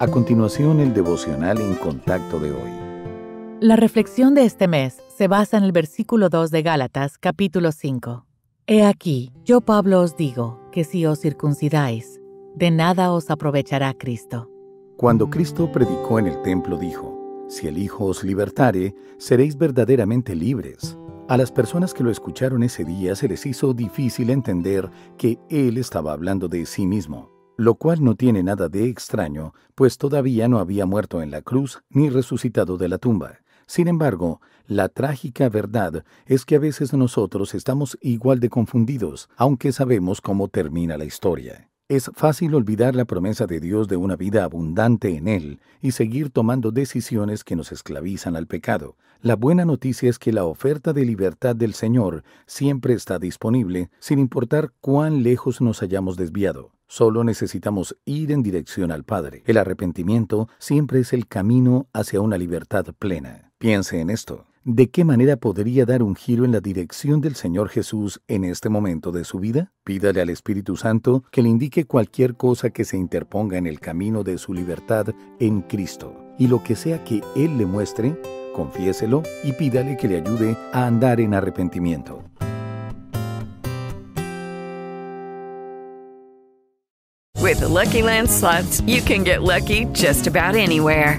A continuación, el devocional en contacto de hoy. La reflexión de este mes se basa en el versículo 2 de Gálatas, capítulo 5. He aquí, yo Pablo os digo que si os circuncidáis, de nada os aprovechará Cristo. Cuando Cristo predicó en el templo dijo, Si el Hijo os libertare, seréis verdaderamente libres. A las personas que lo escucharon ese día se les hizo difícil entender que Él estaba hablando de sí mismo, lo cual no tiene nada de extraño, pues todavía no había muerto en la cruz ni resucitado de la tumba. Sin embargo, la trágica verdad es que a veces nosotros estamos igual de confundidos, aunque sabemos cómo termina la historia. Es fácil olvidar la promesa de Dios de una vida abundante en Él y seguir tomando decisiones que nos esclavizan al pecado. La buena noticia es que la oferta de libertad del Señor siempre está disponible, sin importar cuán lejos nos hayamos desviado. Solo necesitamos ir en dirección al Padre. El arrepentimiento siempre es el camino hacia una libertad plena. Piense en esto. ¿De qué manera podría dar un giro en la dirección del Señor Jesús en este momento de su vida? Pídale al Espíritu Santo que le indique cualquier cosa que se interponga en el camino de su libertad en Cristo. Y lo que sea que Él le muestre, confiéselo y pídale que le ayude a andar en arrepentimiento. With the Lucky Land slots, you can get lucky just about anywhere.